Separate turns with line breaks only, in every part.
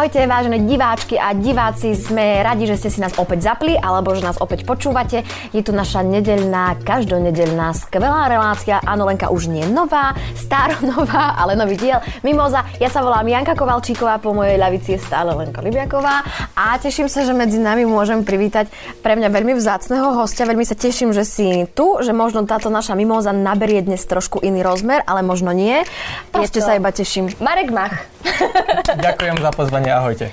Ahojte, vážené diváčky a diváci, sme radi, že ste si nás opäť zapli alebo že nás opäť počúvate. Je tu naša nedeľná, každonedeľná skvelá relácia. Áno, Lenka už nie nová, staronová, ale nový diel. Mimoza, ja sa volám Janka Kovalčíková, po mojej ľavici je stále Lenka Libiaková a teším sa, že medzi nami môžem privítať pre mňa veľmi vzácného hostia. Veľmi sa teším, že si tu, že možno táto naša Mimoza naberie dnes trošku iný rozmer, ale možno nie. Ešte sa iba teším. Marek Mach.
Ďakujem za pozvanie ahojte.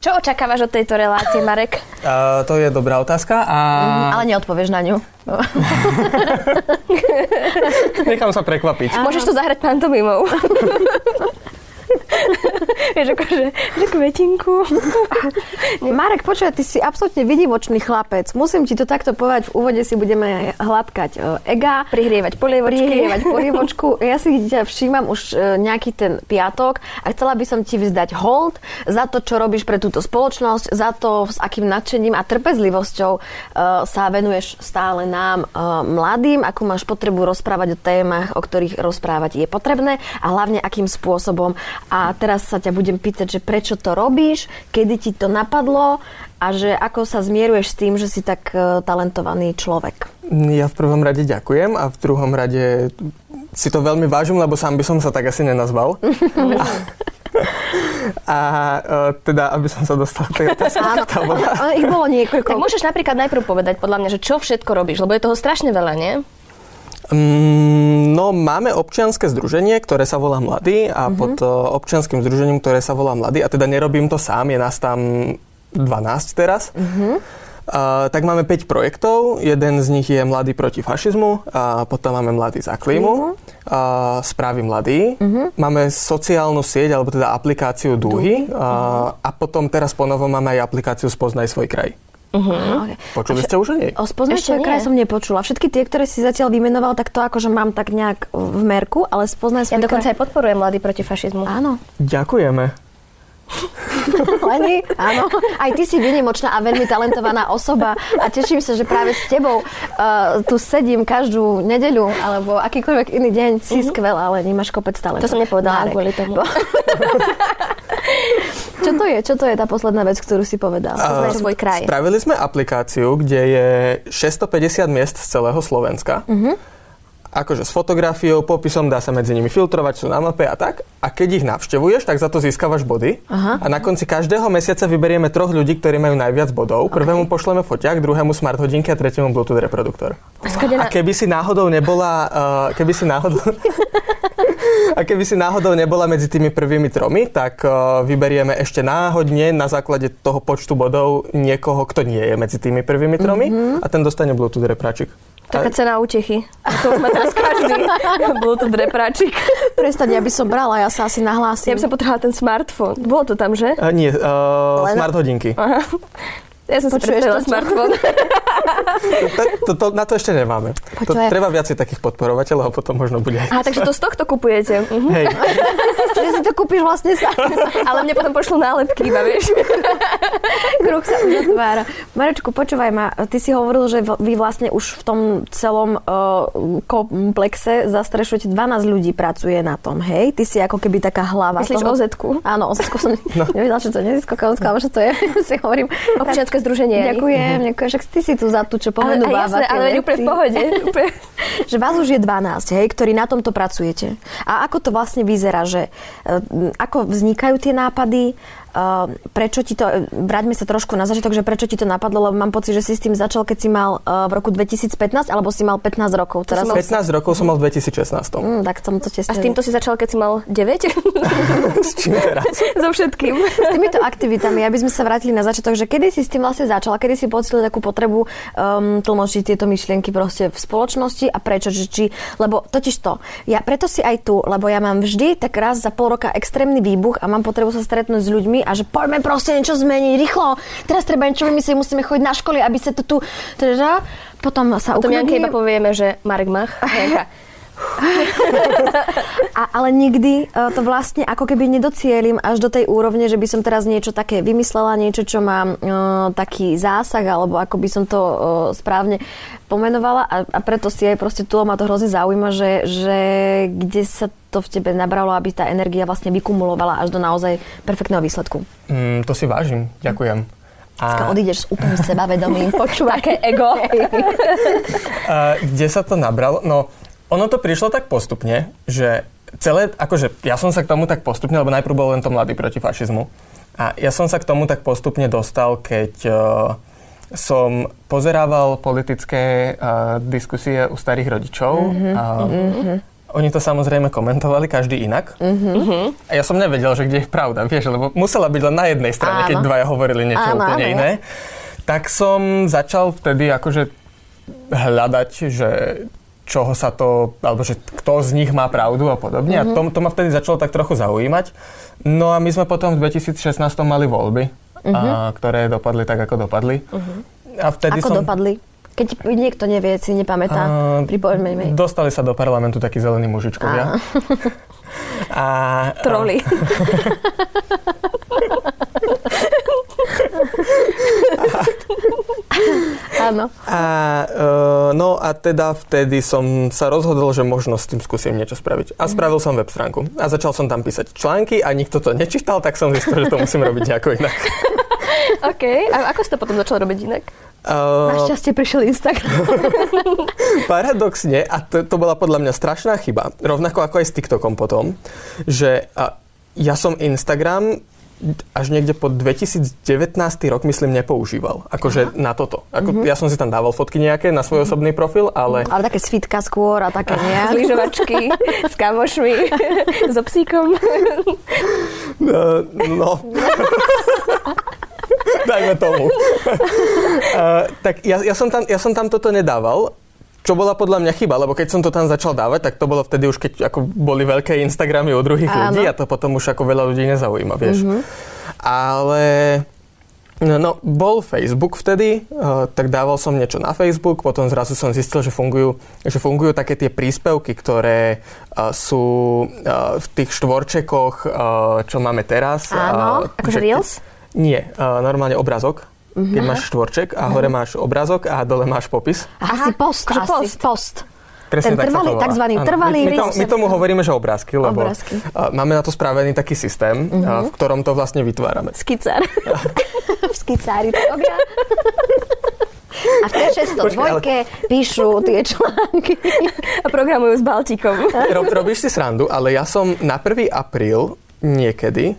Čo očakávaš od tejto relácie, Marek?
Uh, to je dobrá otázka. A...
Mm, ale neodpovieš na ňu.
Nechám sa prekvapiť.
Môžeš to zahrať pantomimou. Vieš, akože, že kvetinku. Marek, počuj, ty si absolútne vynimočný chlapec. Musím ti to takto povedať. V úvode si budeme hladkať e, ega.
Prihrievať polievočky.
Prihrievať polievočku. Ja si ťa všímam už e, nejaký ten piatok a chcela by som ti vzdať hold za to, čo robíš pre túto spoločnosť, za to, s akým nadšením a trpezlivosťou uh, sa venuješ stále nám, mladým, ako máš potrebu rozprávať o témach, o ktorých rozprávať je potrebné a hlavne akým spôsobom. A teraz sa ťa budem pýtať, že prečo to robíš, kedy ti to napadlo a že ako sa zmieruješ s tým, že si tak e, talentovaný človek.
Ja v prvom rade ďakujem a v druhom rade si to veľmi vážim, lebo sám by som sa tak asi nenazval. a, a uh, teda, aby som sa dostal k tej otázke.
Bola... ich bolo niekoľko.
Tak môžeš napríklad najprv povedať, podľa mňa, že čo všetko robíš, lebo je toho strašne veľa, nie?
Mm, no, máme občianske združenie, ktoré sa volá Mladý a uh-huh. pod uh, občianským združením, ktoré sa volá Mladý, a teda nerobím to sám, je nás tam 12 teraz, uh-huh. Uh, tak máme 5 projektov. Jeden z nich je Mladý proti fašizmu, a potom máme Mladý za klímu, uh-huh. uh, Správy mladý, uh-huh. máme sociálnu sieť, alebo teda aplikáciu Dúhy uh, a potom teraz ponovo máme aj aplikáciu Spoznaj svoj kraj. Uh-huh. Okay. Počuli ste už o nej?
O spoznaj kraj som nepočula. Všetky tie, ktoré si zatiaľ vymenoval, tak to akože mám tak nejak v merku, ale spoznaj svoj
Ja dokonca kraj... aj podporujem mladý proti fašizmu.
Áno.
Ďakujeme.
Leni, áno. Aj ty si vynimočná a veľmi talentovaná osoba a teším sa, že práve s tebou uh, tu sedím každú nedeľu alebo akýkoľvek iný deň. Si uh-huh. skvelá, ale nemáš kopec talentov.
To som nepovedala kvôli tomu.
Čo to je? Čo to je tá posledná vec, ktorú si povedal?
Uh, svoj kraj.
Spravili sme aplikáciu, kde je 650 miest z celého Slovenska. Uh-huh akože s fotografiou, popisom, dá sa medzi nimi filtrovať, sú na mape a tak. A keď ich navštevuješ, tak za to získavaš body. Aha. A na konci každého mesiaca vyberieme troch ľudí, ktorí majú najviac bodov. Okay. Prvému pošleme foťák, druhému smart hodinky a tretiemu Bluetooth reproduktor. A keby si náhodou nebola, uh, keby si náhodou... A keby si náhodou nebola medzi tými prvými tromi, tak uh, vyberieme ešte náhodne na základe toho počtu bodov niekoho, kto nie je medzi tými prvými tromi mm-hmm. a ten dostane Bluetooth repráčik.
Taká cena útechy. A to má teraz každý. Bluetooth repráčik.
Prestaň, ja by som brala, ja sa asi nahlásim.
Ja by som potrebovala ten smartfón. Bolo to tam, že?
Uh, nie, uh, smart hodinky. Aha.
Ja som si predstavila smartfón.
to, to, to, na to ešte nemáme. To, treba viacej takých podporovateľov a potom možno bude aj...
A takže to z tohto kupujete. Mhm.
Hej,
Čiže si to kúpiš vlastne sa.
Ale mne potom pošlú nálepky, iba vieš.
Kruh sa uzatvára. Marečku, počúvaj ma, ty si hovoril, že vy vlastne už v tom celom uh, komplexe zastrešujete 12 ľudí pracuje na tom, hej? Ty si ako keby taká hlava.
Myslíš
toho-
OZ-ku?
Áno, OZ-ku som no. nevedela, že to je neziskovka, ale že to je, si hovorím.
Občianske združenie.
Ďakujem, ďakujem, však ty si tu za tú, čo
Ale, a
pomenúváva
jasné, ale úplne v pohode.
Že vás už je 12, hej, ktorí na tomto pracujete. A ako to vlastne vyzerá, že e, ako vznikajú tie nápady, e, prečo ti to, e, vráťme sa trošku na začiatok, že prečo ti to napadlo, lebo mám pocit, že si s tým začal, keď si mal e, v roku 2015, alebo si mal 15 rokov. Teraz som
15 rokov som mal v 2016.
Mm, tak som to
A
tesne...
s týmto si začal, keď si mal 9?
S čím teraz?
so všetkým.
s týmito aktivitami, aby sme sa vrátili na začiatok, že kedy si s tým vlastne začala, kedy si pocitil takú potrebu um, tlmočiť tieto myšlienky proste v spoločnosti a prečo, že či, lebo totiž to, ja preto si aj tu, lebo ja mám vždy tak raz za pol roka extrémny výbuch a mám potrebu sa stretnúť s ľuďmi a že poďme proste niečo zmeniť, rýchlo, teraz treba niečo vymyslieť, musíme chodiť na školy, aby sa to tu, teda, potom sa
Potom Janke iba povieme, že Marek Mach. Janka,
A, ale nikdy uh, to vlastne ako keby nedocielim až do tej úrovne, že by som teraz niečo také vymyslela, niečo, čo má uh, taký zásah, alebo ako by som to uh, správne pomenovala a, a preto si aj proste tu ma to hrozne zaujíma, že, že kde sa to v tebe nabralo, aby tá energia vlastne vykumulovala až do naozaj perfektného výsledku.
Mm, to si vážim, ďakujem.
A...
A,
Odídeš s úplným sebavedomím, počúvaj.
Také ego.
a kde sa to nabralo? No, ono to prišlo tak postupne, že celé, akože ja som sa k tomu tak postupne, lebo najprv bol len to mladý proti fašizmu. A ja som sa k tomu tak postupne dostal, keď uh, som pozerával politické uh, diskusie u starých rodičov. Mm-hmm. A, mm-hmm. Oni to samozrejme komentovali, každý inak. Mm-hmm. A ja som nevedel, že kde je pravda, vieš, lebo musela byť len na jednej strane,
Áno.
keď dvaja hovorili niečo
Áno,
úplne
áno,
iné. Tak som začal vtedy akože hľadať, že čoho sa to, alebo že kto z nich má pravdu a podobne. Mm-hmm. A to, to ma vtedy začalo tak trochu zaujímať. No a my sme potom v 2016 mali voľby, mm-hmm. a, ktoré dopadli tak, ako dopadli. Mm-hmm. A vtedy
Ako
som...
dopadli? Keď niekto nevie, si nepamätá,
A,
pripomeňme mi.
Dostali sa do parlamentu takí zelení mužičkovia. A,
Troli.
Áno.
A, e, no a teda vtedy som sa rozhodol, že možno s tým skúsim niečo spraviť. A spravil som web stránku. A začal som tam písať články a nikto to nečítal, tak som zistil, že to musím robiť nejako inak.
OK. A ako si to potom začal robiť inak?
Uh,
Našťastie prišiel Instagram.
paradoxne, a to, to bola podľa mňa strašná chyba, rovnako ako aj s TikTokom potom, že a, ja som Instagram až niekde po 2019 rok, myslím, nepoužíval. Akože na toto. Ako, Ja som si tam dával fotky nejaké na svoj osobný profil, ale...
Ale také svitka skôr a také nie.
Z lyžovačky, s kamošmi, so psíkom.
Uh, no. Dajme tomu. uh, tak ja, ja, som tam, ja som tam toto nedával, čo bola podľa mňa chyba, lebo keď som to tam začal dávať, tak to bolo vtedy už, keď ako boli veľké Instagramy u druhých
Áno.
ľudí a to potom už ako veľa ľudí nezaujíma, vieš. Mm-hmm. Ale no, no, bol Facebook vtedy, uh, tak dával som niečo na Facebook, potom zrazu som zistil, že fungujú, že fungujú také tie príspevky, ktoré uh, sú uh, v tých štvorčekoch, čo máme teraz.
Áno,
akože
že-
Reels?
Nie, normálne obrazok. Keď máš štvorček a hore máš obrazok a dole máš popis.
Asi post, asi
post.
post.
Presne
Ten
tak
trvalý,
Áno.
trvalý
my, my, to,
list.
my tomu hovoríme, že obrázky, lebo
Obrázky.
uh, máme na to spravený taký systém, uh, v ktorom to vlastne vytvárame.
Skicár.
v skicári to robia. A v T602 píšu tie články.
A programujú s Baltikom.
Rob, robíš si srandu, ale ja som na 1. apríl niekedy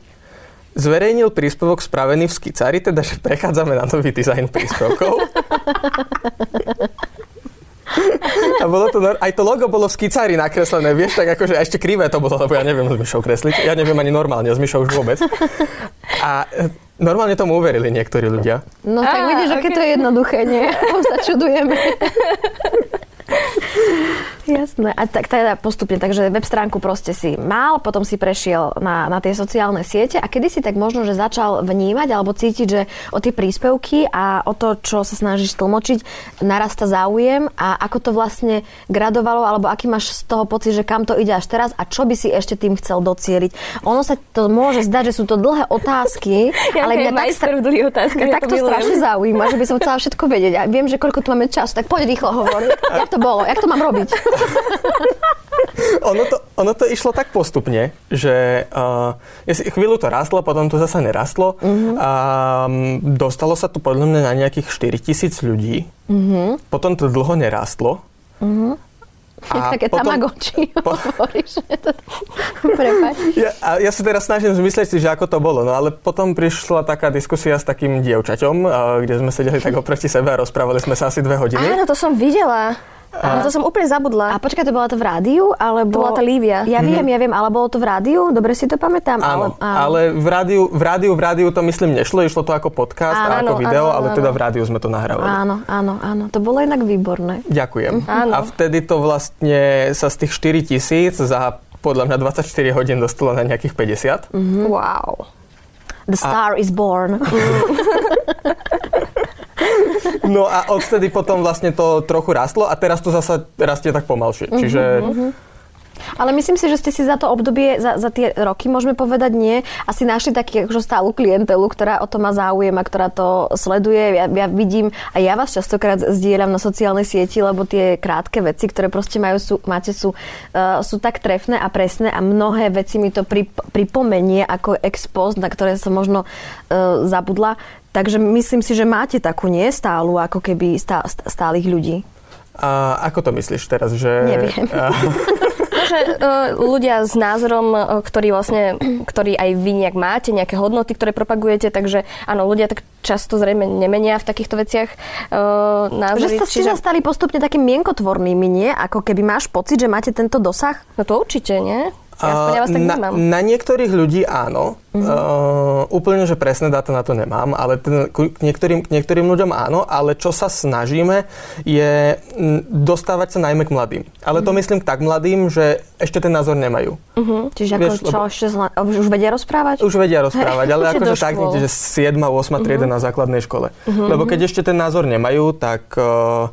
zverejnil príspevok spravený v skicári, teda že prechádzame na nový dizajn príspevkov. A bolo to, aj to logo bolo v skicári nakreslené, vieš, tak akože a ešte krivé to bolo, lebo ja neviem s myšou kresliť. Ja neviem ani normálne, s myšou už vôbec. A e, normálne tomu uverili niektorí ľudia.
No tak
Á,
vidíš, aké
ok.
to je jednoduché, nie? Sa čudujeme. Jasné. A tak teda postupne, takže web stránku proste si mal, potom si prešiel na, na tie sociálne siete a kedy si tak možno, že začal vnímať alebo cítiť, že o tie príspevky a o to, čo sa snažíš tlmočiť, narasta záujem a ako to vlastne gradovalo, alebo aký máš z toho pocit, že kam to ide až teraz a čo by si ešte tým chcel docieliť. Ono sa to môže zdať, že sú to dlhé otázky, ale mňa tak, stra-
otázkach.
mňa tak to strašne zaujíma, že by som chcela všetko vedieť. A viem, že koľko tu máme času, tak poď rýchlo hovor. Jak to bolo? Jak to mám robiť?
ono, to, ono to išlo tak postupne, že uh, chvíľu to rastlo, potom to zase nerastlo. Uh-huh. A um, dostalo sa tu podľa mňa na nejakých 4 tisíc ľudí. Uh-huh. Potom to dlho nerastlo. Uh-huh.
A také potom, tamagoči po, hovoríš. ja,
a ja sa teraz snažím zmyslieť si, že ako to bolo. No ale potom prišla taká diskusia s takým dievčaťom, kde sme sedeli tak oproti sebe a rozprávali sme sa asi dve hodiny.
Áno, to som videla. A... to som úplne zabudla.
A počkaj, to bola to v rádiu? Alebo...
To bola tá Lívia.
Ja viem, ja viem, ale bolo to v rádiu? Dobre si to pamätám.
Áno, ale, áno. ale v, rádiu, v rádiu, v rádiu to myslím nešlo, išlo to ako podcast áno, a ako video, áno, ale áno. teda v rádiu sme to nahrávali.
Áno, áno, áno. To bolo inak výborné.
Ďakujem. Áno. A vtedy to vlastne sa z tých 4 tisíc za podľa mňa 24 hodín dostalo na nejakých 50.
Mm-hmm. Wow.
The star a... is born.
No a odtedy potom vlastne to trochu rastlo a teraz to zasa rastie tak pomalšie. Uh-huh, Čiže... Uh-huh.
Ale myslím si, že ste si za to obdobie, za, za tie roky, môžeme povedať nie, asi našli taký akože stálu klientelu, ktorá o to má záujem a ktorá to sleduje. Ja, ja vidím a ja vás častokrát zdieľam na sociálnej sieti, lebo tie krátke veci, ktoré proste majú, sú, máte, sú, uh, sú tak trefné a presné a mnohé veci mi to prip, pripomenie ako ex post, na ktoré som možno uh, zabudla. Takže myslím si, že máte takú nestálu, ako keby stá, stálych ľudí.
A ako to myslíš teraz? Že,
Neviem.
Že uh, ľudia s názorom, uh, ktorý vlastne, ktorý aj vy nejak máte, nejaké hodnoty, ktoré propagujete, takže áno, ľudia tak často zrejme nemenia v takýchto veciach uh, názory.
Že ste čiže... stali postupne takým mienkotvornými, nie? Ako keby máš pocit, že máte tento dosah?
No to určite, nie? Ja, ja vás tak
na, na niektorých ľudí áno. Uh-huh. Uh, úplne, že presné dáta na to nemám, ale ten, k, niektorým, k niektorým ľuďom áno, ale čo sa snažíme je dostávať sa najmä k mladým. Ale uh-huh. to myslím k tak mladým, že ešte ten názor nemajú.
Uh-huh. Čiže ako Vieš, čo, lebo, ešte zla, už vedia rozprávať?
Už vedia rozprávať, ale akože tak niekde, že 7. 8. Uh-huh. trieda na základnej škole. Uh-huh. Lebo keď ešte ten názor nemajú, tak uh,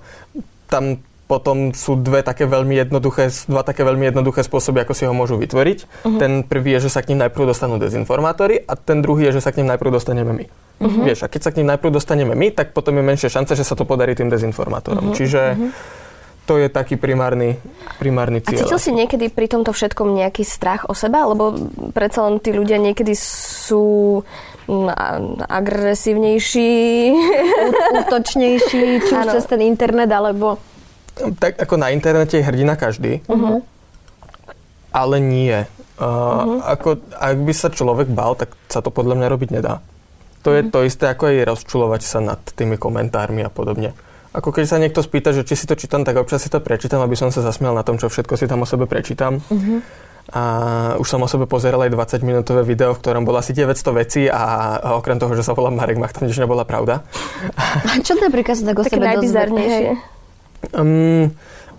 tam potom sú dve také veľmi jednoduché, dva také veľmi jednoduché spôsoby, ako si ho môžu vytvoriť. Uh-huh. Ten prvý je, že sa k ním najprv dostanú dezinformátori a ten druhý je, že sa k ním najprv dostaneme my. Uh-huh. Vieš, a keď sa k ním najprv dostaneme my, tak potom je menšia šanca, že sa to podarí tým dezinformátorom. Uh-huh. Čiže uh-huh to je taký primárny, primárny cieľ.
A cítil si niekedy pri tomto všetkom nejaký strach o seba? Lebo predsa len tí ľudia niekedy sú mm, agresívnejší.
Útočnejší, či už cez ten internet, alebo...
Tak ako na internete je hrdina každý, uh-huh. ale nie. Uh, uh-huh. ako, ak by sa človek bál, tak sa to podľa mňa robiť nedá. To uh-huh. je to isté, ako aj rozčulovať sa nad tými komentármi a podobne. Ako keď sa niekto spýta, že či si to čítam, tak občas si to prečítam, aby som sa zasmial na tom, čo všetko si tam o sebe prečítam. Uh-huh. A už som o sebe pozeral aj 20-minútové video, v ktorom bolo asi 900 vecí a, a okrem toho, že sa volám Marek Mach, tam nič nebola pravda.
A čo napríklad sa tak o sebe
najbizarnejšie?
Um,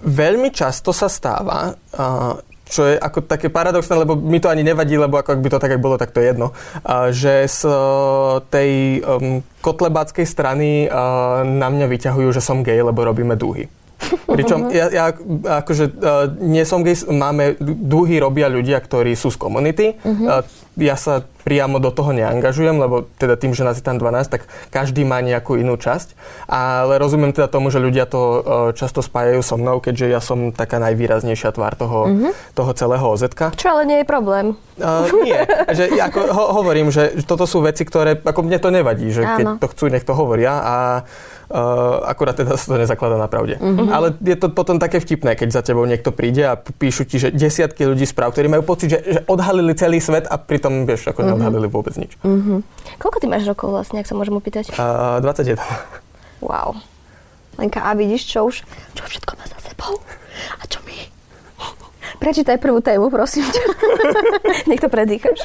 veľmi často sa stáva, uh, čo je ako také paradoxné, lebo mi to ani nevadí, lebo ako ak by to tak aj bolo, tak to je jedno, uh, že z uh, tej um, kotlebáckej strany uh, na mňa vyťahujú, že som gay, lebo robíme dúhy. Pričom ja, ja akože uh, nie som gay, máme, dúhy robia ľudia, ktorí sú z komunity. Uh-huh. Uh, ja sa priamo do toho neangažujem, lebo teda tým, že nás je tam 12, tak každý má nejakú inú časť. Ale rozumiem teda tomu, že ľudia to uh, často spájajú so mnou, keďže ja som taká najvýraznejšia tvár toho, uh-huh. toho celého OZ.
Čo ale nie je problém.
Uh, nie, že ako ho, hovorím, že toto sú veci, ktoré, ako mne to nevadí, že Áno. keď to chcú, nech to hovoria a Uh, akurát teda sa to nezakladá na pravde. Uh-huh. Ale je to potom také vtipné, keď za tebou niekto príde a píšu ti, že desiatky ľudí správ, ktorí majú pocit, že, že odhalili celý svet a pritom, vieš, ako uh-huh. neodhalili vôbec nič. Uh-huh.
Koľko ty máš rokov vlastne, ak sa môžem opýtať?
Uh, 21.
Wow.
Lenka, a vidíš, čo už, čo všetko má za sebou? A čo my? Prečítaj prvú tému, prosím ťa.
Nech to predýchaš.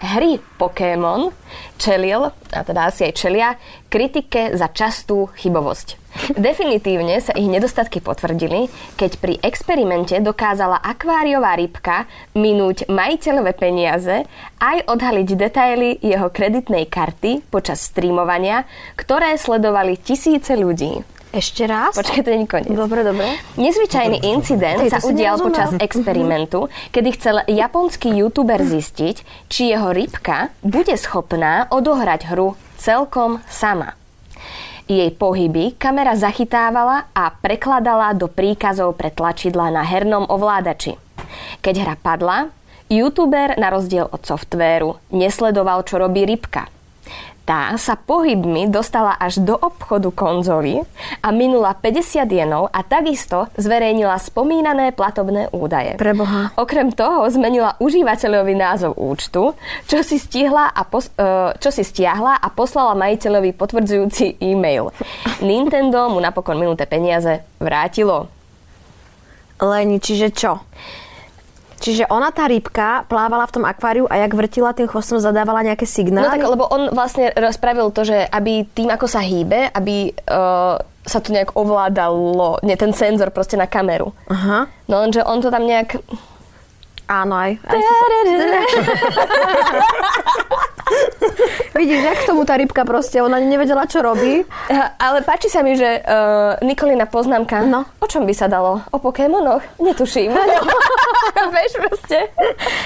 Hry Pokémon čelil, a teda asi aj čelia, kritike za častú chybovosť. Definitívne sa ich nedostatky potvrdili, keď pri experimente dokázala akváriová rybka minúť majiteľové peniaze aj odhaliť detaily jeho kreditnej karty počas streamovania, ktoré sledovali tisíce ľudí.
Ešte raz?
Počkaj, to je koniec.
Dobre, dobre.
Nezvyčajný incident
Hej, to
sa udial počas experimentu, kedy chcel japonský youtuber zistiť, či jeho rybka bude schopná odohrať hru celkom sama. Jej pohyby kamera zachytávala a prekladala do príkazov pre tlačidla na hernom ovládači. Keď hra padla, youtuber na rozdiel od softvéru nesledoval, čo robí rybka. Tá sa pohybmi dostala až do obchodu konzoly a minula 50 jenov a takisto zverejnila spomínané platobné údaje.
Preboha.
Okrem toho zmenila užívateľovi názov účtu, čo si, stihla a pos- e, čo si stiahla a poslala majiteľovi potvrdzujúci e-mail. Nintendo mu napokon minuté peniaze vrátilo.
Leni, čiže čo? Čiže ona, tá rybka, plávala v tom akváriu a jak vrtila tým chvostom, zadávala nejaké
No
signály?
tak, lebo on vlastne spravil to, že aby tým, ako sa hýbe, aby uh, sa to nejak ovládalo, nie ten senzor proste na kameru.
Aha.
No lenže on to tam nejak...
Áno, aj. aj Vidíš, jak tomu tá rybka proste, ona nevedela, čo robí.
Ale páči sa mi, že uh, Nikolina poznámka,
No.
o čom by sa dalo? O Pokémonoch? Netuším. Vieš proste.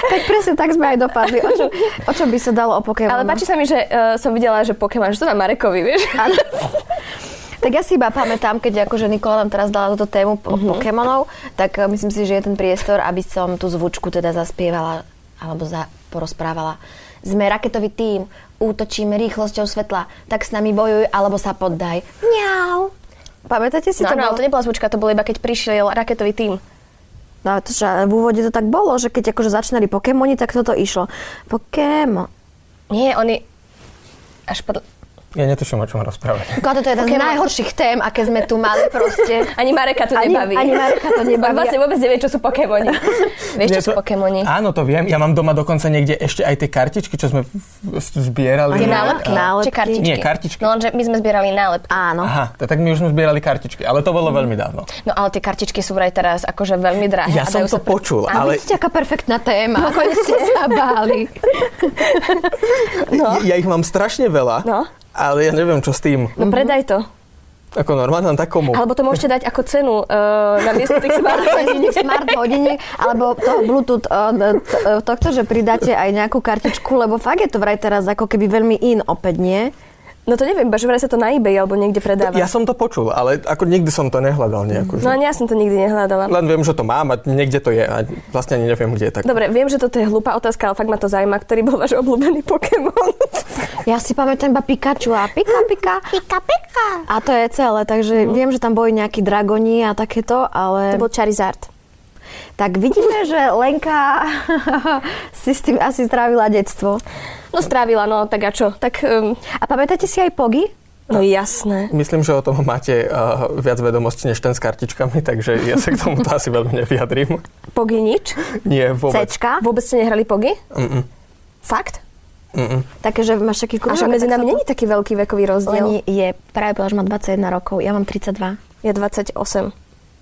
Tak presne tak sme aj dopadli. O čom, o čom by sa dalo o Pokémonu?
Ale páči sa mi, že uh, som videla, že Pokémon, že to na Marekovi, vieš?
Tak ja si iba pamätám, keď akože Nikola nám teraz dala túto tému po-
Mhm.
Pokémonov, tak eh, myslím si, že je ten priestor, aby som tú zvučku teda zaspievala alebo za, porozprávala. Sme raketový tím, útočíme rýchlosťou svetla, tak s nami bojuj alebo sa poddaj. Mňau. Pamätáte si
No,
to?
no,
bolo?
to nebola zvučka, to bolo iba keď prišiel raketový tím.
No, to, že v úvode to tak bolo, že keď akože začínali Pokémoni, tak toto išlo. Pokémon.
Nie, oni... Až pod...
Ja netuším, o čom rozprávať.
Toto je jedna z
Pokémon.
najhorších tém, aké sme tu mali proste.
Ani Mareka to
Ani-
nebaví.
ani Mareka to nebaví.
On vlastne vôbec nevie, čo sú Pokémoni. Vieš, čo
Nie,
sú
to-
Pokémoni?
Áno, to viem. Ja mám doma dokonca niekde ešte aj tie kartičky, čo sme zbierali.
Tie
A-
nálepky?
nálepky.
Či kartičky?
Nie, kartičky.
No lenže my sme zbierali nálepky.
Áno.
Aha, to tak my už sme zbierali kartičky, ale to bolo veľmi dávno.
No ale tie kartičky sú vraj teraz akože veľmi drahé.
Ja som to počul,
A
ale
vidíte, aká perfektná téma. Konečne sa báli.
No.
ja ich mám strašne veľa,
No.
Ale ja neviem, čo s tým.
No predaj to.
Ako normálne, tak komu?
Alebo to môžete dať ako cenu uh, na miesto tých smart
Hodiniek, smart hodiniek, alebo toho Bluetooth, uh, tohto, že pridáte aj nejakú kartičku, lebo fakt je to vraj teraz ako keby veľmi in opäť, nie?
No to neviem, že vraj sa to na eBay alebo niekde predáva.
Ja som to počul, ale ako nikdy som to nehľadal nejako.
No
že-
ani ja som to nikdy nehľadala.
Len viem, že to mám a niekde to je a vlastne ani neviem, kde je tak.
Dobre, viem, že toto je hlúpa otázka, ale fakt ma to zaujíma, ktorý bol váš obľúbený Pokémon.
Ja si pamätám iba Pikachu a Pika Pika. Pika Pika. A to je celé, takže viem, že tam boli nejakí dragoni a takéto, ale...
to bol Charizard.
Tak vidíme, že Lenka si s tým asi strávila detstvo.
No strávila, no tak a čo? Tak, um,
A pamätáte si aj Pogy?
no jasné.
Myslím, že o tom máte uh, viac vedomostí než ten s kartičkami, takže ja sa k tomu asi veľmi nevyjadrím.
Pogy nič?
Nie, vôbec.
Cčka?
Vôbec ste nehrali Pogy?
Mm-mm.
Fakt?
Mm-mm.
Také, že máš taký
A
krúžok.
však medzi
tak
nami není taký veľký vekový rozdiel.
Leni je, práve povedala, že má 21 rokov, ja mám 32.
Je 28.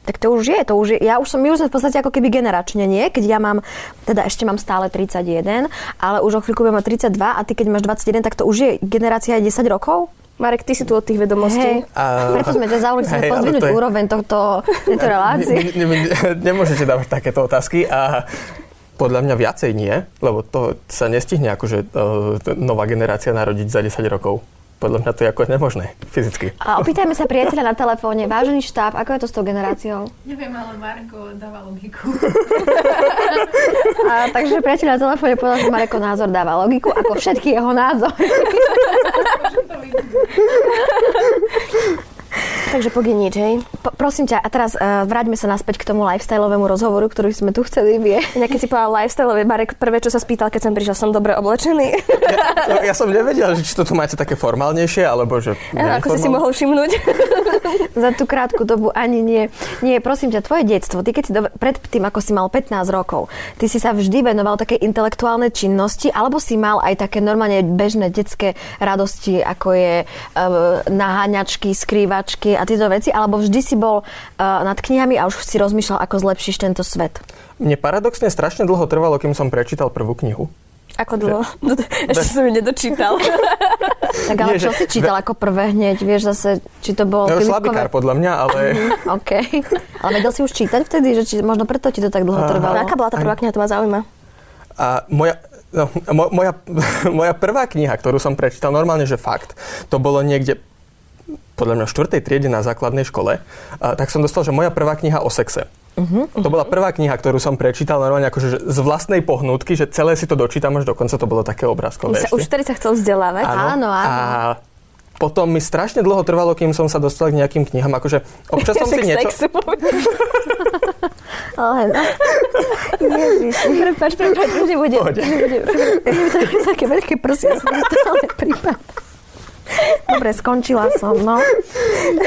Tak to už je, to už je. Ja už som, my už sme v podstate ako keby generačne, nie? Keď ja mám, teda ešte mám stále 31, ale už o chvíľku budem mať 32 a ty keď máš 21, tak to už je generácia 10 rokov?
Marek, ty si tu od tých vedomostí.
Hej,
A-
preto sme ťa
Hej, ale
pozdvihnúť
je-
úroveň tohto, tejto relácie.
Ne, ne, ne, nemôžete dávať takéto otázky a podľa mňa viacej nie, lebo to sa nestihne akože uh, nová generácia narodiť za 10 rokov. Podľa mňa to je ako nemožné fyzicky.
A opýtajme sa priateľa na telefóne. Vážený štáb, ako je to s tou generáciou?
Neviem, ale Marko dáva logiku.
A, takže priateľ na telefóne povedal, že Mareko názor dáva logiku, ako všetky jeho názory.
Takže pogy nič, hej.
Po, prosím ťa, a teraz uh, vráťme sa naspäť k tomu lifestyleovému rozhovoru, ktorý sme tu chceli vie.
Inak keď si povedal lifestyle, Marek, prvé, čo sa spýtal, keď som prišiel, som dobre oblečený.
Ja, ja som nevedel, že či to tu máte také formálnejšie, alebo že...
Áno, ako si si mohol všimnúť.
Za tú krátku dobu ani nie. Nie, prosím ťa, tvoje detstvo, ty keď si do, pred tým, ako si mal 15 rokov, ty si sa vždy venoval také intelektuálne činnosti, alebo si mal aj také normálne bežné detské radosti, ako je uh, naháňačky, skrývačky a tieto veci, alebo vždy si bol uh, nad knihami a už si rozmýšľal, ako zlepšíš tento svet?
Mne paradoxne strašne dlho trvalo, kým som prečítal prvú knihu.
Ako dlho? No, ešte som ju nedočítal.
tak ale Nie, čo že... si čítal ako prvé hneď? Vieš zase, či to bol...
No, slabikár podľa mňa, ale...
Mm, OK. Ale vedel si už čítať vtedy? Že či, možno preto ti to tak dlho trvalo.
Aká bola tá prvá kniha? To ma zaujíma.
A moja, no, moja, moja prvá kniha, ktorú som prečítal, normálne, že fakt, to bolo niekde podľa mňa v štvrtej triede na základnej škole, a, tak som dostal, že moja prvá kniha o sexe. Uh-huh. To bola prvá kniha, ktorú som prečítal normálne akože z vlastnej pohnútky, že celé si to dočítam až do konca, to bolo také obrázkové.
Sa, už vtedy sa chcel vzdelávať?
Áno, áno. áno.
A potom mi strašne dlho trvalo, kým som sa dostal k nejakým knihám. Akože občas som si niečo...
Sexu,
Ale no. Ježiš. Prepač, prepač, už nebude. Také veľké prsia stále prípad. Dobre, skončila som, no.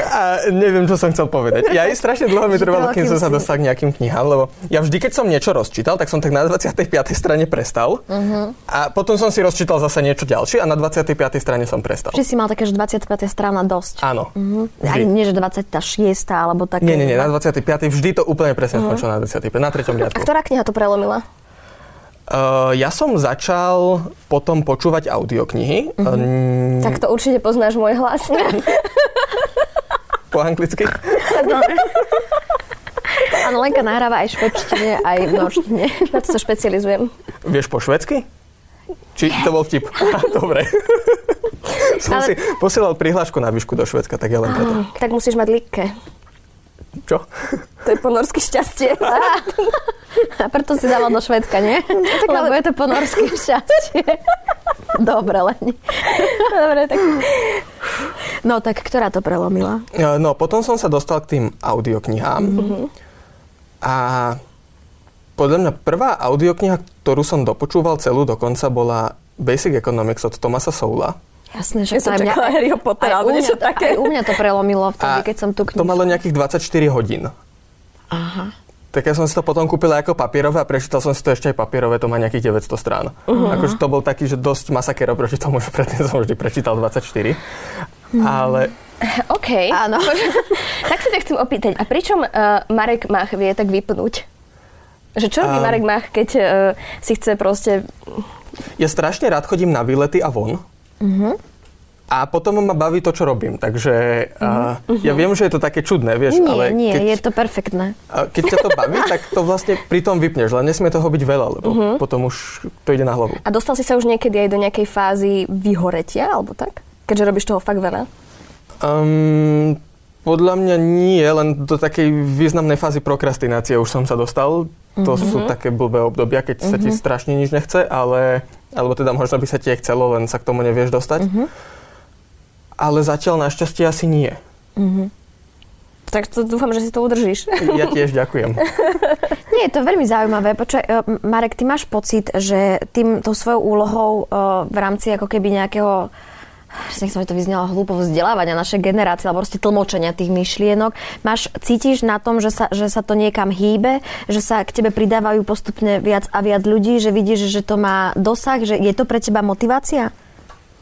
A neviem, čo som chcel povedať. Ja aj strašne dlho mi trvalo, kým som sa dostal k nejakým knihám, lebo ja vždy, keď som niečo rozčítal, tak som tak na 25. strane prestal. Uh-huh. A potom som si rozčítal zase niečo ďalšie a na 25. strane som prestal.
Či si mal také, že 25. strana dosť.
Áno.
Uh-huh. Ani nie, že 26. alebo také.
Nie, nie, nie, na 25. vždy to úplne presne uh-huh. skončilo na 25. Na treťom riadku.
A ktorá kniha to prelomila?
Uh, ja som začal potom počúvať audioknihy. Uh-huh.
Um, tak to určite poznáš môj hlas.
po anglicky?
Áno, Lenka nahráva aj v švedčine, aj v norštine.
Na to sa špecializujem.
Vieš po švedsky? Či to bol vtip? Dobre. som Ale... si posielal prihlášku na výšku do Švedska, tak ja len preto.
Tak musíš mať likke.
Čo?
To je ponorsky šťastie.
A preto si dala do Švedska, nie? Tak, Lebo ale... je to ponorské šťastie. Dobre, Leni.
Dobre, tak...
No, tak ktorá to prelomila?
No, potom som sa dostal k tým audioknihám. Mm-hmm. A podľa mňa prvá audiokniha, ktorú som dopočúval celú dokonca, bola Basic Economics od Tomasa Soula.
Jasné, že
ja to aj mňa, Harry Potter, aj,
aj, mňa, také. aj u mňa to prelomilo vtedy, keď som tu knižku.
To malo nejakých 24 hodín.
Aha.
Tak ja som si to potom kúpil ako papierové a prečítal som si to ešte aj papierové, to má nejakých 900 strán. Uh-huh. Akože to bol taký, že dosť masaker oproti tomu, že predtým som vždy prečítal 24. Uh-huh. Ale...
OK.
Áno.
tak sa ťa chcem opýtať, a pričom uh, Marek Mach vie tak vypnúť? Že čo robí um, Marek Mach, keď uh, si chce proste...
Ja strašne rád chodím na výlety a von. Uh-huh. A potom ma baví to, čo robím. Takže uh, uh-huh. ja viem, že je to také čudné, vieš,
nie,
ale...
Nie,
keď,
je to perfektné.
Keď ťa to baví, tak to vlastne pri tom vypneš, len nesmie toho byť veľa, lebo uh-huh. potom už to ide na hlavu.
A dostal si sa už niekedy aj do nejakej fázy vyhoretia, alebo tak? Keďže robíš toho fakt veľa?
Um, podľa mňa nie, len do takej významnej fázy prokrastinácie už som sa dostal. To uh-huh. sú také blbé obdobia, keď uh-huh. sa ti strašne nič nechce, ale... Alebo teda možno by sa ti chcelo, len sa k tomu nevieš dostať. Uh-huh ale zatiaľ našťastie asi nie. Mm-hmm.
Tak to dúfam, že si to udržíš.
Ja tiež ďakujem.
Nie, je to veľmi zaujímavé. Počuaj, e, Marek, ty máš pocit, že tým, tou svojou úlohou e, v rámci ako keby nejakého nech sa mi to vyznelo hlúpo vzdelávania našej generácie, alebo proste tlmočenia tých myšlienok. Máš, cítiš na tom, že sa, že sa to niekam hýbe, že sa k tebe pridávajú postupne viac a viac ľudí, že vidíš, že to má dosah, že je to pre teba motivácia?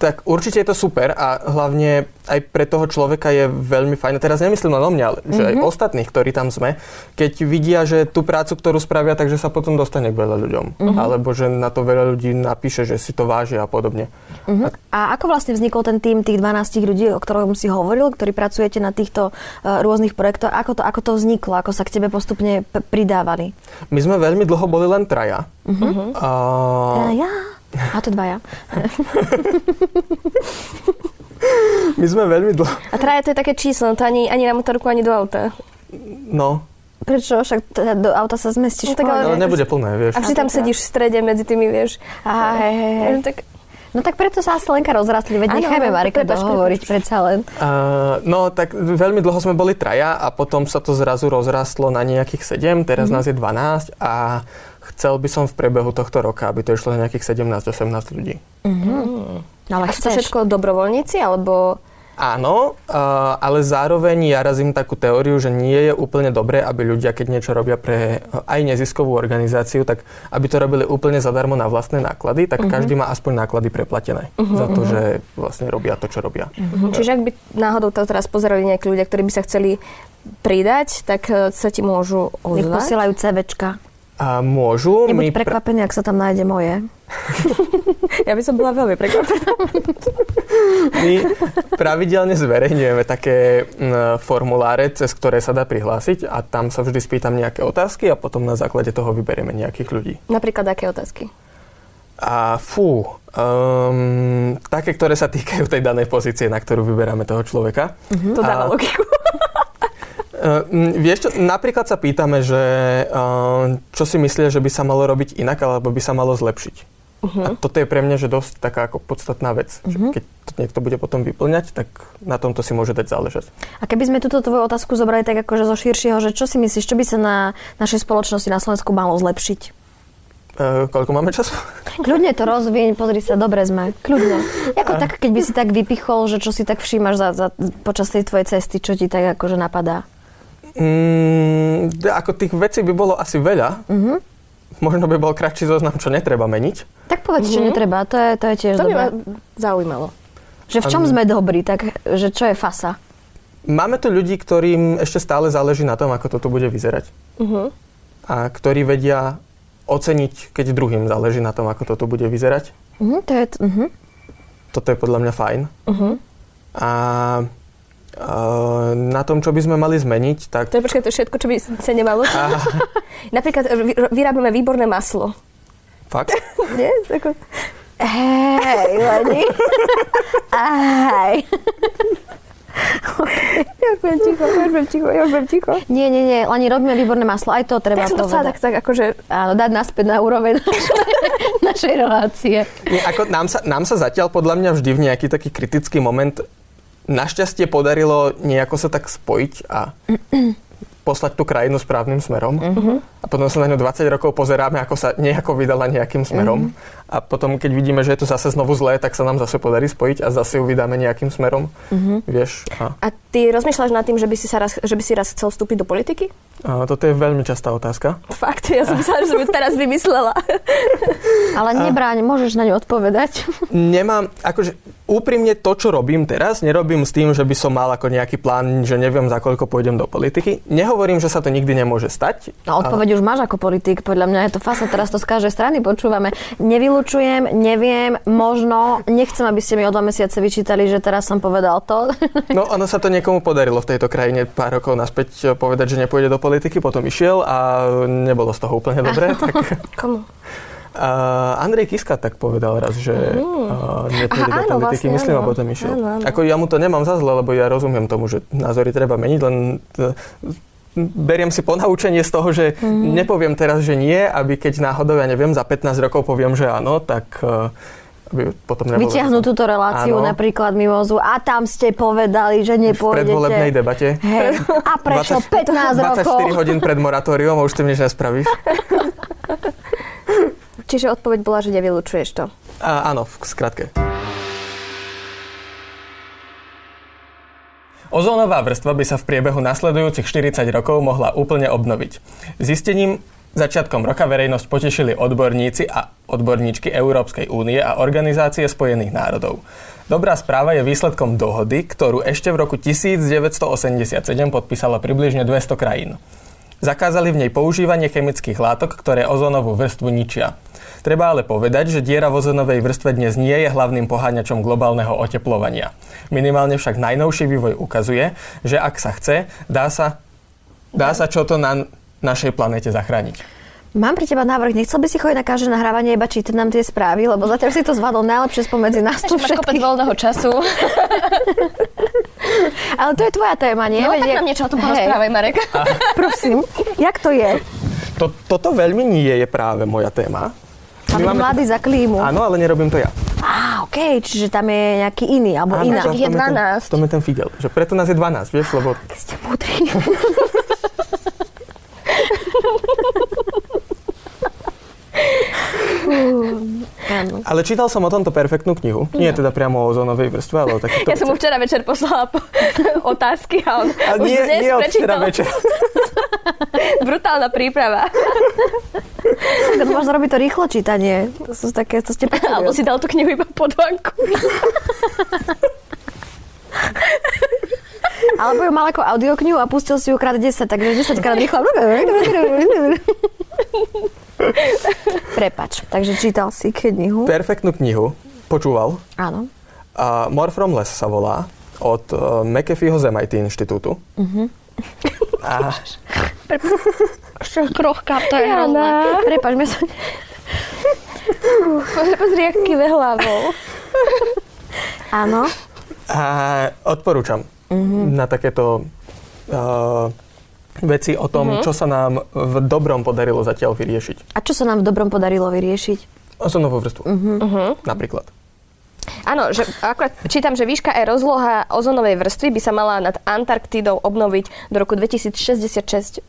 Tak určite je to super a hlavne aj pre toho človeka je veľmi fajn. Teraz nemyslím len o mňa, ale mm-hmm. že aj mhm. ostatných, ktorí tam sme, keď vidia, že tú prácu, ktorú spravia, takže sa potom dostane k veľa ľuďom. Mm-hmm. Alebo že na to veľa ľudí napíše, že si to vážia a podobne.
Mm-hmm. A ako vlastne vznikol ten tým tých 12 ľudí, o ktorom si hovoril, ktorí pracujete na týchto uh, rôznych projektoch? Ako to, ako to vzniklo? Ako sa k tebe postupne p- pridávali?
My sme veľmi dlho boli len traja. Mm-hmm.
Uh... Ja, ja. A to dvaja.
My sme veľmi dlho...
A traja to je také číslo, to ani, ani na motorku, ani do auta.
No.
Prečo? Však teda do auta sa zmestíš.
No, tak ale, no, nebude plné, vieš.
A vždy tam sedíš v strede medzi tými, vieš.
Aha, hej, hej, hej.
Tak
No tak preto sa asi Lenka rozrastli, veď nechajme Marika dohovoriť predsa len.
Uh, no tak veľmi dlho sme boli traja a potom sa to zrazu rozrastlo na nejakých 7, teraz mm-hmm. nás je 12 a chcel by som v priebehu tohto roka, aby to išlo na nejakých 17-18 ľudí.
Ale
A sú to
chceš.
všetko dobrovoľníci, alebo...
Áno, uh, ale zároveň ja razím takú teóriu, že nie je úplne dobré, aby ľudia, keď niečo robia pre aj neziskovú organizáciu, tak aby to robili úplne zadarmo na vlastné náklady, tak každý má aspoň náklady preplatené za to, že vlastne robia to, čo robia.
Čiže ak by náhodou to teraz pozerali nejakí ľudia, ktorí by sa chceli pridať, tak e, sa ti môžu
Nech
ozvať.
posielajú CVčka.
A môžu...
Nebuď
pra-
prekvapený, ak sa tam nájde moje.
Ja by som bola veľmi prekvapená.
My pravidelne zverejňujeme také formuláre, cez ktoré sa dá prihlásiť a tam sa vždy spýtam nejaké otázky a potom na základe toho vyberieme nejakých ľudí.
Napríklad aké otázky?
A fú, um, také, ktoré sa týkajú tej danej pozície, na ktorú vyberáme toho človeka.
To dáva
A-
logiku.
Uh, m, vieš čo, napríklad sa pýtame, že uh, čo si myslia, že by sa malo robiť inak, alebo by sa malo zlepšiť. Uh-huh. A toto je pre mňa že dosť taká ako podstatná vec. Uh-huh. Že keď to niekto bude potom vyplňať, tak na tomto si môže dať záležať.
A keby sme túto tvoju otázku zobrali tak akože zo širšieho, že čo si myslíš, čo by sa na našej spoločnosti na Slovensku malo zlepšiť?
Uh, koľko máme času?
Kľudne to rozvieň, pozri sa, dobre sme. Kľudne. Ako tak, keď by si tak vypichol, že čo si tak všímaš za, za, počas tej tvojej cesty, čo ti tak akože napadá?
Mm, ako tých vecí by bolo asi veľa. Uh-huh. Možno by bol kratší zoznam, čo netreba meniť.
Tak povedz, čo netreba, to je, to je tiež
To by
dobré.
ma zaujímalo.
Že v čom sme dobrí, tak že čo je fasa?
Máme tu ľudí, ktorým ešte stále záleží na tom, ako toto bude vyzerať.
Uh-huh.
A ktorí vedia oceniť, keď druhým záleží na tom, ako toto bude vyzerať.
Uh-huh, to je, t- uh-huh.
Toto je podľa mňa fajn.
Uh-huh.
A na tom, čo by sme mali zmeniť, tak...
To je počkaj, to je všetko, čo by sa nemalo. Napríklad e, vy- vyrábame výborné maslo.
Fakt?
Nie? Tako...
Hej, Leni. Aj.
Ja už budem ticho, ja už budem ticho, ja už budem ticho.
Nie, nie, nie, Lani, robíme výborné maslo, aj to treba
Tak
povedať.
tak, tak akože...
Áno, dať naspäť na úroveň našej, našej relácie.
Nie, ako nám, sa, nám sa zatiaľ podľa mňa vždy v nejaký taký kritický moment našťastie podarilo nejako sa tak spojiť a poslať tú krajinu správnym smerom. A potom sa na ňu 20 rokov pozeráme, ako sa nejako vydala nejakým smerom. A potom, keď vidíme, že je to zase znovu zlé, tak sa nám zase podarí spojiť a zase ju vydáme nejakým smerom. Vieš? A,
A ty rozmýšľaš nad tým, že by si, sa raz, že by si raz chcel vstúpiť do politiky?
a toto je veľmi častá otázka.
Fakt, ja som myslela, že som ju teraz vymyslela.
Ale nebráň, môžeš na ňu odpovedať.
Nemám, akože úprimne to, čo robím teraz, nerobím s tým, že by som mal ako nejaký plán, že neviem, za koľko pôjdem do politiky. Nehovorím, že sa to nikdy nemôže stať.
No odpoveď už máš ako politik, podľa mňa je to fasa, teraz to z každej strany počúvame. Nevylučujem, neviem, možno, nechcem, aby ste mi o dva mesiace vyčítali, že teraz som povedal to.
No, ono sa to niekomu podarilo v tejto krajine pár rokov naspäť eh, povedať, že nepôjde do politiky, potom išiel a nebolo z toho úplne dobré. tak,
Komu?
uh, Andrej Kiska tak povedal raz, že uh, nepôjde
Aha,
do
áno,
politiky,
vlastne,
myslím, a
áno.
potom išiel.
Áno, áno.
Ako ja mu to nemám za zle, lebo ja rozumiem tomu, že názory treba meniť, len uh, beriem si ponaučenie z toho, že
Mhm.
nepoviem teraz, že nie, aby keď náhodou, ja neviem, za 15 rokov poviem, že áno, tak uh, aby potom nebolo...
Vyťahnú túto reláciu
Áno.
napríklad mimozu a tam ste povedali, že
v
nepôjdete.
predvolebnej debate.
Hej. A prečo 15 rokov?
24 hodín pred moratórium a už tým nič nespravíš.
Čiže odpoveď bola, že nevylučuješ to.
A, áno, v skratke. Ozónová vrstva by sa v priebehu nasledujúcich 40 rokov mohla úplne obnoviť. Zistením začiatkom roka verejnosť potešili odborníci a odborníčky Európskej únie a Organizácie spojených národov. Dobrá správa je výsledkom dohody, ktorú ešte v roku 1987 podpísalo približne 200 krajín. Zakázali v nej používanie chemických látok, ktoré ozónovú vrstvu ničia. Treba ale povedať, že diera v ozónovej vrstve dnes nie je hlavným poháňačom globálneho oteplovania. Minimálne však najnovší vývoj ukazuje, že ak sa chce, dá sa, dá sa čo to na našej planete zachrániť.
Mám pre teba návrh, nechcel by si chodiť na každé nahrávanie iba čítať nám tie správy, lebo zatiaľ si to zvládol najlepšie spomedzi nás tu
Máš
všetkých.
voľného času.
Ale to je tvoja téma, nie?
No
Veď
tak
je-
nám niečo o tom porozprávaj, Marek.
Prosím, jak to je?
To, toto veľmi nie je práve moja téma.
Máme
My máme-
mladý za klímu.
Áno, ale nerobím to ja.
Á, OK. Čiže tam je nejaký iný, alebo
Áno,
iná.
to-
ich je
v tom ten-
12.
V tom je ten figel. Že preto nás je 12, vieš, lebo
Keď ste múdri. Áno.
Ale čítal som o tomto perfektnú knihu. Nie teda priamo o ozónovej vrstve, ale o takýchto
Ja som mu včera večer poslala po- otázky a on
A
už
nie,
dnes
nie
prečítal.
večer.
Brutálna príprava.
Tak možno robiť to rýchlo čítanie. To sú také, to ste
Alebo si dal tú knihu iba pod vanku.
Alebo ju mal ako audioknihu a pustil si ju krát 10, takže 10 krát rýchlo. Prepač, takže čítal si knihu.
Perfektnú knihu. Počúval.
Áno.
A More from Less sa volá od uh, McAfeeho z MIT inštitútu. A
Čo krochká, to je
Jana.
Prepač, mňa sa...
Pozri, jak kive hlavou.
Áno.
A odporúčam na takéto uh, veci o tom, čo sa nám v dobrom podarilo zatiaľ vyriešiť.
A čo sa nám v dobrom podarilo vyriešiť?
Ozonovú vrstvu. Napríklad.
Áno, že akurát čítam, že výška aj rozloha ozonovej vrstvy by sa mala nad Antarktidou obnoviť do roku 2066.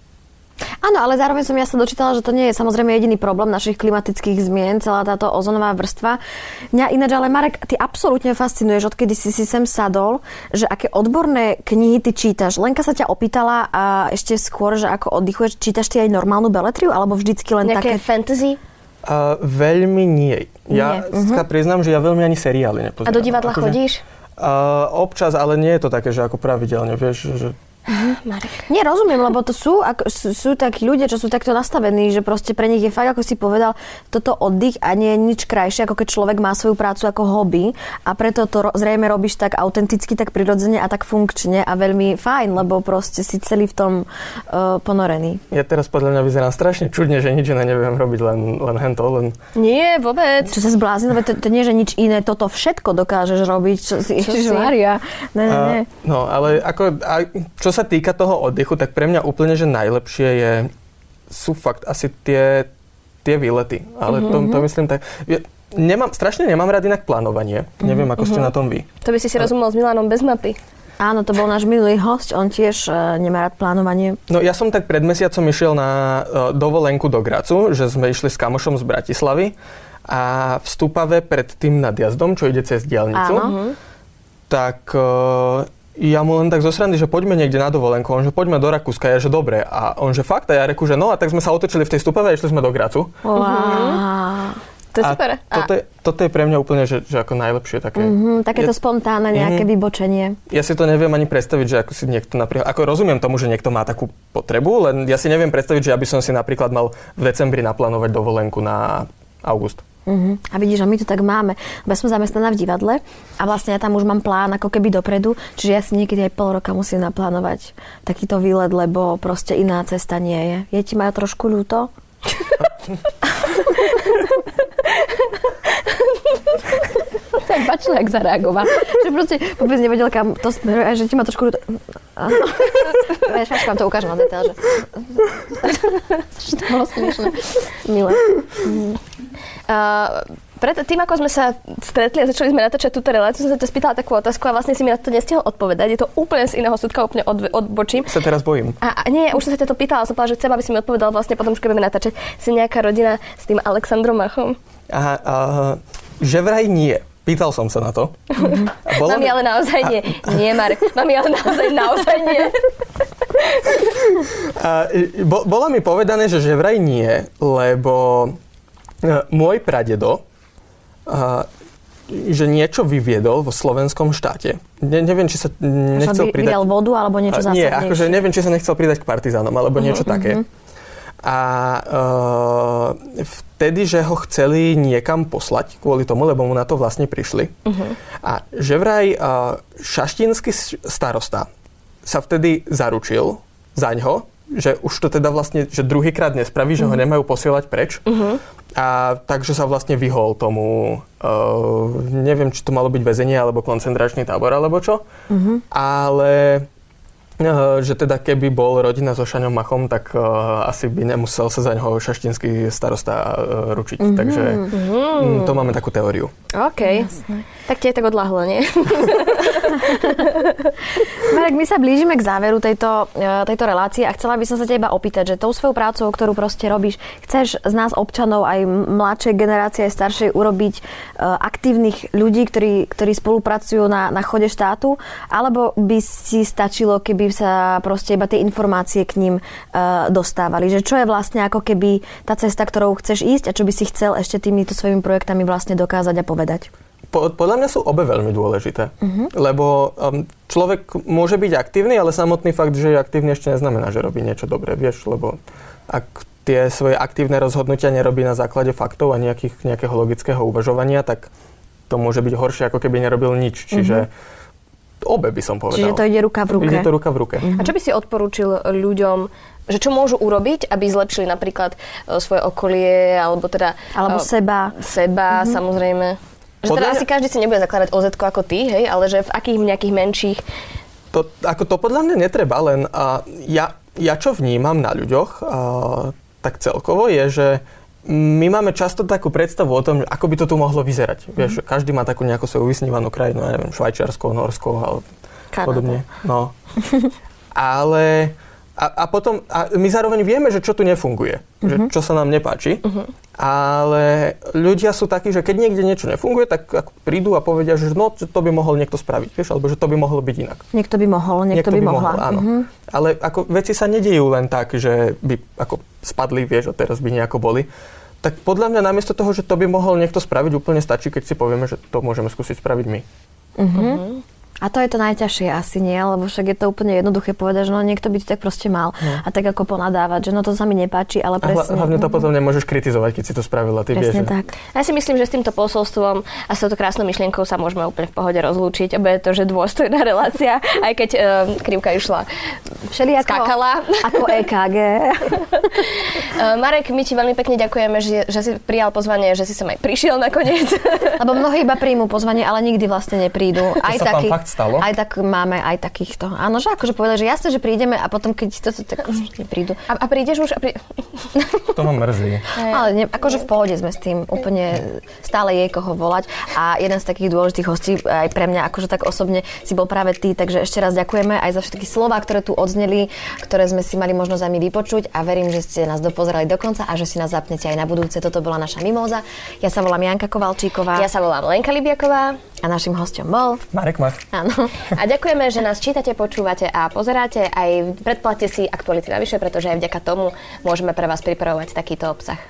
Áno, ale zároveň som ja sa dočítala, že to nie je samozrejme jediný problém našich klimatických zmien, celá táto ozonová vrstva. Mňa ináč, ale Marek, ty absolútne fascinuješ, odkedy si si sem sadol, že aké odborné knihy ty čítaš. Lenka sa ťa opýtala a ešte skôr, že ako oddychuješ, čítaš ty aj normálnu beletriu, alebo vždycky len
Nejaké
také...
fantasy?
Uh, veľmi nie. Ja
Nie.
sa priznám, že ja veľmi ani seriály nepozerám.
A do divadla
Akože,
chodíš?
Uh, občas, ale nie je to také, že ako pravidelne, vieš, že
Marek.
Nie, rozumiem, lebo to sú, ako, sú, sú takí ľudia, čo sú takto nastavení, že proste pre nich je fakt, ako si povedal, toto oddych a nie je nič krajšie, ako keď človek má svoju prácu ako hobby a preto to ro- zrejme robíš tak autenticky, tak prirodzene a tak funkčne a veľmi fajn, lebo proste si celý v tom uh, ponorený.
ja teraz podľa mňa vyzerám strašne čudne, že nič iné neviem robiť, len, len hento, len...
Nie, vôbec.
Čo sa zblázni, lebo to, to nie, že nič iné, toto všetko dokážeš robiť. Čo si,
Čo si?
Ježišmaria. Ne, ne, ne.
A, no, ale ako, a, čo sa týka toho oddychu, tak pre mňa úplne, že najlepšie je, sú fakt asi tie, tie výlety. Ale to, to myslím tak... Ja, nemám, strašne nemám rád inak plánovanie. Neviem, ako ste na tom vy.
To by si si rozumel s Milanom bez mapy.
Áno, to bol náš minulý host, on tiež uh, nemá rád plánovanie.
No ja som tak pred mesiacom išiel na uh, dovolenku do Gracu, že sme išli s kamošom z Bratislavy a v Stupave pred tým nadjazdom, čo ide cez diálnicu,
Áno.
tak uh, ja mu len tak zo srandy, že poďme niekde na dovolenku. On, že poďme do Rakúska. Ja, že dobre. A on, že fakt. A ja reku, že no. A tak sme sa otočili v tej Stupave a išli sme do Gracu.
Wow.
To je
a
super. A
Toto, je, toto je pre mňa úplne, že, že ako najlepšie také.
Mm, takéto
Ja-
spontánne nejaké
Mhm.
vybočenie.
Ja si to neviem ani predstaviť, že ako si niekto napríklad, ako rozumiem tomu, že niekto má takú potrebu, len ja si neviem predstaviť, že ja by som si napríklad mal v decembri naplánovať dovolenku na august.
Uh-huh. A vidíš, že my to tak máme. Ja som zamestnaná v divadle a vlastne ja tam už mám plán ako keby dopredu, čiže ja si niekedy aj pol roka musím naplánovať takýto výlet, lebo proste iná cesta nie je. Je ti ma trošku ľúto? tak bačila, jak zareagoval. Že proste vôbec nevedel, kam to smeruje, a že ti ma trošku. Vieš, až vám to ukážem na detail, že... To bolo smiešné. Milé.
Uh, pred tým, ako sme sa stretli a začali sme natáčať túto reláciu, som sa ťa spýtala takú otázku a vlastne si mi na to nestihol odpovedať. Je to úplne z iného súdka, úplne od, odbočím.
Sa teraz bojím.
A, a nie, už som sa ťa to pýtala, som povedala, že chcem, aby si mi odpovedal vlastne potom, keď budeme natáčať. Si nejaká rodina s tým Alexandrom Machom?
Aha, a, že vraj nie. Pýtal som sa na to. A bolo
Mami,
mi-
ale naozaj nie. Nie, Marek. Mami, ale naozaj, naozaj nie.
A, bo, bolo mi povedané, že že vraj nie, lebo môj pradedo a, že niečo vyviedol vo slovenskom štáte. Ne, neviem, či sa
Nechcel
nechcel pridať...
Vydal vodu alebo niečo
Nie,
zásadnejšie.
akože neviem, či sa nechcel pridať k partizánom, alebo
Mhm,
niečo také. A uh, vtedy, že ho chceli niekam poslať kvôli tomu, lebo mu na to vlastne prišli.
Mhm.
A že vraj uh, šaštinský s- starosta sa vtedy zaručil za ňo, že už to teda vlastne, že druhýkrát nespraví, že ho nemajú posielať preč. A takže sa vlastne vyhol tomu, uh, neviem, či to malo byť väzenie alebo koncentračný tábor alebo čo, ale Eh, že teda keby bol rodina so Šaňom Machom, tak uh, asi by nemusel sa za ňoho šaštinský starosta uh, ručiť. Mm-hmm. Takže mm, to máme takú teóriu.
OK. Jasné. Tak tie tak odláhlo, nie?
Marek, my sa blížime k záveru tejto, tejto relácie a chcela by som sa teba opýtať, že tou svojou prácou, ktorú proste robíš, chceš z nás občanov aj mladšej generácie, aj staršej urobiť uh, aktívnych ľudí, ktorí, ktorí spolupracujú na, na chode štátu, alebo by si stačilo, keby by sa proste iba tie informácie k ním uh, dostávali. Že čo je vlastne ako keby tá cesta, ktorou chceš ísť a čo by si chcel ešte týmito svojimi projektami vlastne dokázať a povedať?
Po, podľa mňa sú obe veľmi dôležité. Uh-huh. Lebo um, človek môže byť aktívny, ale samotný fakt, že je aktívny ešte neznamená, že robí niečo dobré. Vieš, lebo ak tie svoje aktívne rozhodnutia nerobí na základe faktov a nejakých, nejakého logického uvažovania, tak to môže byť horšie, ako keby nerobil nič. Čiže uh-huh obe by som povedal.
Čiže to ide ruka v ruke.
Ide to ruka v ruke.
A čo by si odporúčil ľuďom, že čo môžu urobiť, aby zlepšili napríklad e, svoje okolie, alebo teda...
Alebo uh, seba.
Seba, mm-hmm. samozrejme. Že Podľa... teda asi každý si nebude zakladať oz ako ty, hej, ale že v akých nejakých menších...
To, ako to podľa mňa netreba, len uh, ja, ja čo vnímam na ľuďoch, uh, tak celkovo je, že my máme často takú predstavu o tom, ako by to tu mohlo vyzerať. Mm-hmm. Vieš, každý má takú nejakú svoju vysnívanú krajinu, neviem, Švajčiarsko, Norsko a podobne. No. Ale a, a potom, a my zároveň vieme, že čo tu nefunguje, mm-hmm. že mhm. čo sa nám nepáči, mm-hmm. ale ľudia sú takí, že keď niekde niečo nefunguje, tak ako prídu a povedia, že no, to by mohol niekto spraviť, vieš, alebo že to by mohlo byť inak.
Niekto by mohol, niekto, niekto by, by mohla. Mohol,
áno. Mm-hmm. Ale ako veci sa nedejú len tak, že by ako spadli, vieš, a teraz by nejako boli. Tak podľa mňa namiesto toho, že to by mohol niekto spraviť, úplne stačí, keď si povieme, že to môžeme skúsiť spraviť my.
Mm-hmm. A to je to najťažšie asi nie, lebo však je to úplne jednoduché povedať, že no niekto by to tak proste mal. No. A tak ako ponadávať, že no to sa mi nepáči, ale presne.
A hlavne to potom nemôžeš kritizovať, keď si to spravila. Ty
presne
vieš,
tak.
Ja si myslím, že s týmto posolstvom a s touto krásnou myšlienkou sa môžeme úplne v pohode rozlúčiť. Obe je to, že dôstojná relácia, aj keď uh, krivka išla
všelijako.
Skákala.
Ako EKG.
Marek, my ti veľmi pekne ďakujeme, že, že si prijal pozvanie, že si sem aj prišiel nakoniec.
Lebo mnohí iba príjmu pozvanie, ale nikdy vlastne neprídu.
Aj to taký, fakt stalo?
Aj tak máme aj takýchto. Áno, že akože povedali, že jasne, že prídeme a potom, keď to tak už neprídu.
A, a prídeš už? A prí...
To ma mrzí.
Ale ne, akože v pohode sme s tým. Úplne stále je koho volať. A jeden z takých dôležitých hostí aj pre mňa, akože tak osobne si bol práve ty, takže ešte raz ďakujeme aj za všetky slova, ktoré tu odzneli, ktoré sme si mali možnosť aj my vypočuť a verím, že ste nás dopozerali do konca a že si nás zapnete aj na budúce. Toto bola naša mimoza. Ja sa volám Janka Kovalčíková.
Ja sa volám Lenka Libiaková.
A našim hostom bol...
Marek Mach.
Áno. A ďakujeme, že nás čítate, počúvate a pozeráte. Aj predplatte si aktuality navyše, pretože aj vďaka tomu môžeme pre vás pripravovať takýto obsah.